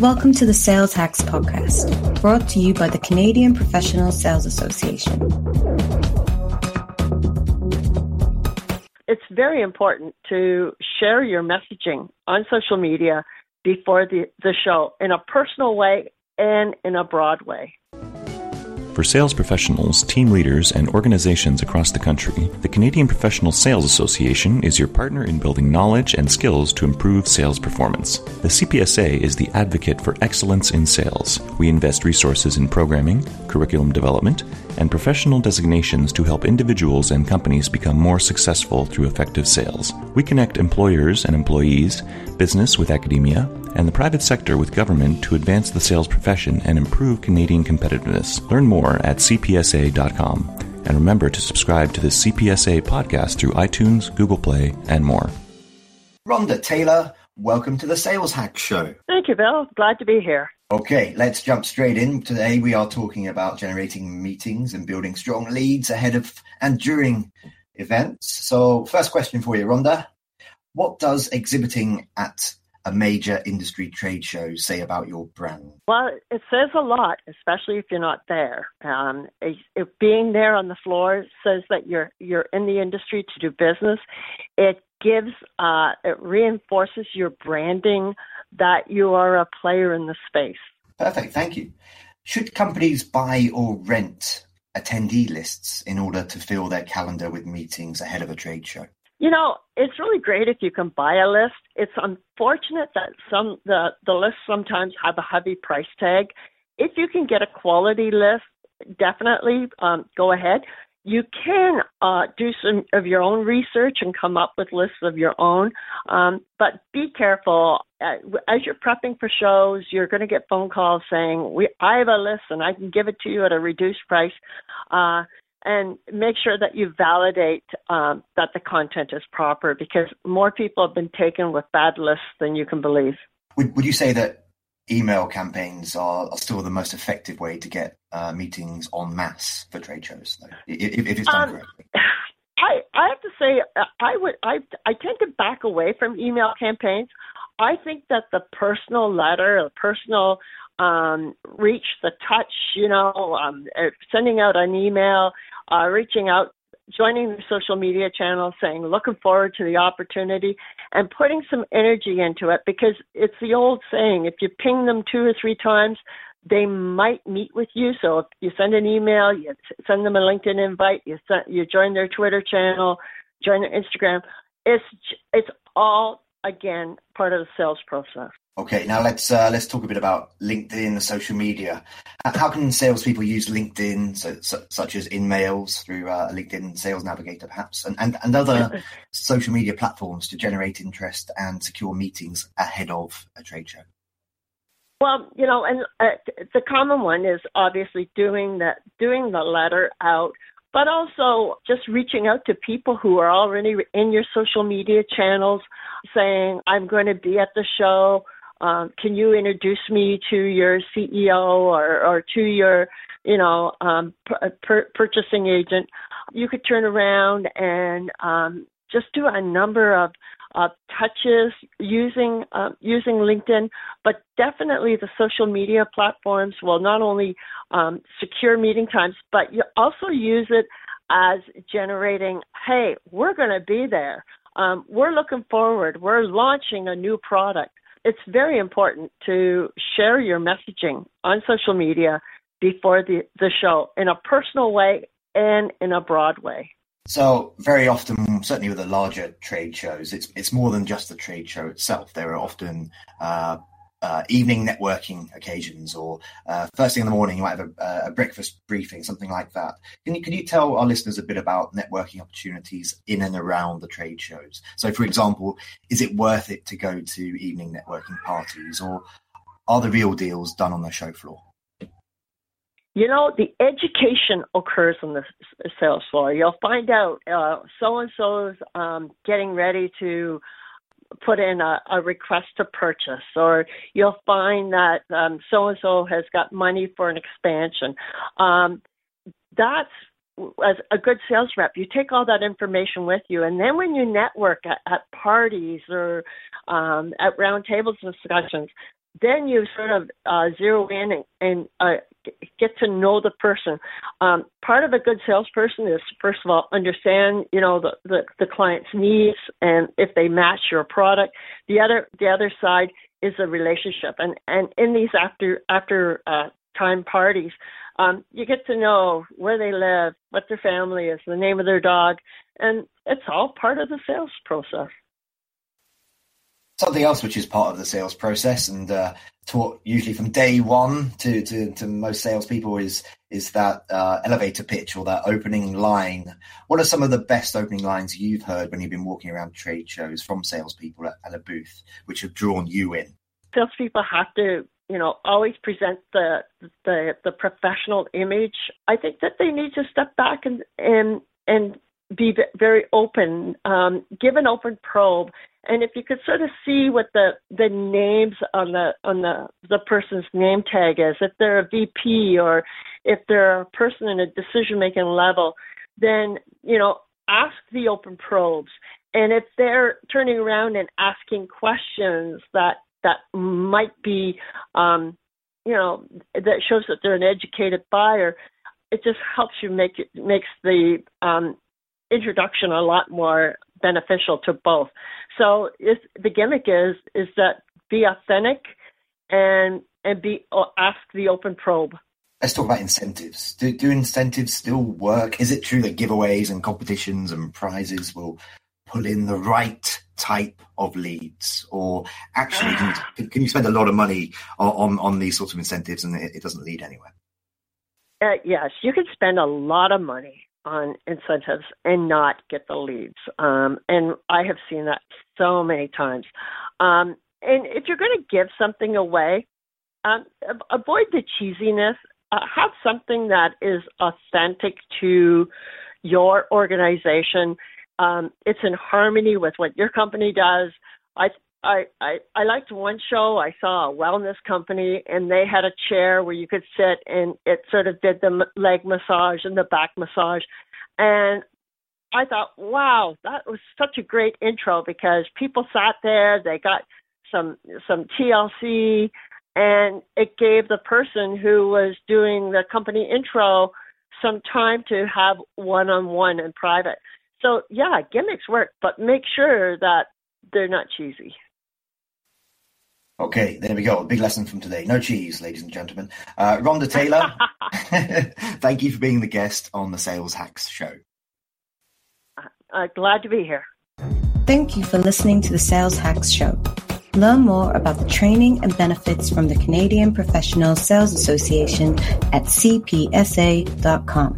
Welcome to the Sales Hacks Podcast, brought to you by the Canadian Professional Sales Association. It's very important to share your messaging on social media before the, the show in a personal way and in a broad way. For sales professionals, team leaders, and organizations across the country, the Canadian Professional Sales Association is your partner in building knowledge and skills to improve sales performance. The CPSA is the advocate for excellence in sales. We invest resources in programming, curriculum development, and professional designations to help individuals and companies become more successful through effective sales. We connect employers and employees, business with academia, and the private sector with government to advance the sales profession and improve Canadian competitiveness. Learn more at cpsa.com. And remember to subscribe to the CPSA podcast through iTunes, Google Play, and more. Rhonda Taylor, welcome to the Sales Hack Show. Thank you, Bill. Glad to be here. Okay, let's jump straight in. Today we are talking about generating meetings and building strong leads ahead of and during events. So, first question for you, Rhonda. What does exhibiting at a major industry trade show say about your brand? Well, it says a lot, especially if you're not there. Um, if being there on the floor says that you're you're in the industry to do business. It gives uh, it reinforces your branding that you are a player in the space. Perfect, thank you. Should companies buy or rent attendee lists in order to fill their calendar with meetings ahead of a trade show? You know, it's really great if you can buy a list. It's unfortunate that some the the lists sometimes have a heavy price tag. If you can get a quality list, definitely um, go ahead. You can uh, do some of your own research and come up with lists of your own, um, but be careful. Uh, as you're prepping for shows, you're going to get phone calls saying, "We, I have a list and I can give it to you at a reduced price." Uh, and make sure that you validate um, that the content is proper because more people have been taken with bad lists than you can believe. Would, would you say that email campaigns are, are still the most effective way to get uh, meetings en masse for trade shows, though, if, if it's done um, correctly? I, I have to say uh, I would I I tend to back away from email campaigns. I think that the personal letter, the personal um, reach, the touch, you know, um, uh, sending out an email, uh, reaching out, joining the social media channel, saying, looking forward to the opportunity, and putting some energy into it because it's the old saying if you ping them two or three times, they might meet with you. So if you send an email, you send them a LinkedIn invite, you send, you join their Twitter channel, join their Instagram. It's it's all again part of the sales process. Okay, now let's uh, let's talk a bit about LinkedIn, and social media. How can salespeople use LinkedIn, so, so, such as InMails through uh, LinkedIn Sales Navigator, perhaps, and, and, and other social media platforms to generate interest and secure meetings ahead of a trade show? Well, you know, and uh, the common one is obviously doing that, doing the letter out, but also just reaching out to people who are already in your social media channels, saying, "I'm going to be at the show." Um, can you introduce me to your CEO or, or to your, you know, um, purchasing agent? You could turn around and um, just do a number of touches using uh, using LinkedIn, but definitely the social media platforms will not only um, secure meeting times, but you also use it as generating. Hey, we're going to be there. Um, we're looking forward. We're launching a new product it's very important to share your messaging on social media before the, the show in a personal way and in a broad way. So very often, certainly with the larger trade shows, it's it's more than just the trade show itself. There are often uh, uh, evening networking occasions or uh, first thing in the morning, you might have a, a, breakfast briefing, something like that. Can you, can you tell our listeners a bit about networking opportunities in and around the trade shows? So, for example, is it worth it to go to evening networking parties or are the real deals done on the show floor? You know, the education occurs on the sales floor. You'll find out so and so's getting ready to put in a, a request to purchase, or you'll find that so and so has got money for an expansion. Um, that's as a good sales rep, you take all that information with you, and then when you network at, at parties or um, at roundtables discussions, then you sort of uh, zero in and, and uh, get to know the person. Um, part of a good salesperson is first of all understand you know the, the the client's needs and if they match your product. The other the other side is the relationship, and and in these after after uh, time parties, um, you get to know where they live, what their family is, the name of their dog, and it's all part of the sales process. Something else which is part of the sales process and uh, taught usually from day one to, to, to most salespeople is is that uh, elevator pitch or that opening line. What are some of the best opening lines you've heard when you've been walking around trade shows from salespeople at, at a booth, which have drawn you in? Salespeople have to you know always present the the the professional image i think that they need to step back and and and be very open um, give an open probe and if you could sort of see what the the names on the on the the person's name tag is if they're a vp or if they're a person in a decision making level then you know ask the open probes and if they're turning around and asking questions that that might be, um, you know, that shows that they're an educated buyer. It just helps you make it makes the um, introduction a lot more beneficial to both. So the gimmick is is that be authentic and and be ask the open probe. Let's talk about incentives. Do, do incentives still work? Is it true that giveaways and competitions and prizes will pull in the right type of leads, or actually can you, can you spend a lot of money on on these sorts of incentives and it, it doesn't lead anywhere? Uh, yes, you can spend a lot of money on incentives and not get the leads, um, and I have seen that so many times. Um, and if you're going to give something away, um, avoid the cheesiness. Uh, have something that is authentic to your organization um, it's in harmony with what your company does. I, I, I, I liked one show. I saw a wellness company, and they had a chair where you could sit, and it sort of did the leg massage and the back massage. And I thought, wow, that was such a great intro because people sat there, they got some some TLC, and it gave the person who was doing the company intro some time to have one on one in private. So yeah, gimmicks work, but make sure that they're not cheesy. Okay, there we go. A big lesson from today. No cheese, ladies and gentlemen. Uh, Rhonda Taylor, thank you for being the guest on the Sales Hacks Show. Uh, glad to be here. Thank you for listening to the Sales Hacks Show. Learn more about the training and benefits from the Canadian Professional Sales Association at cpsa.com.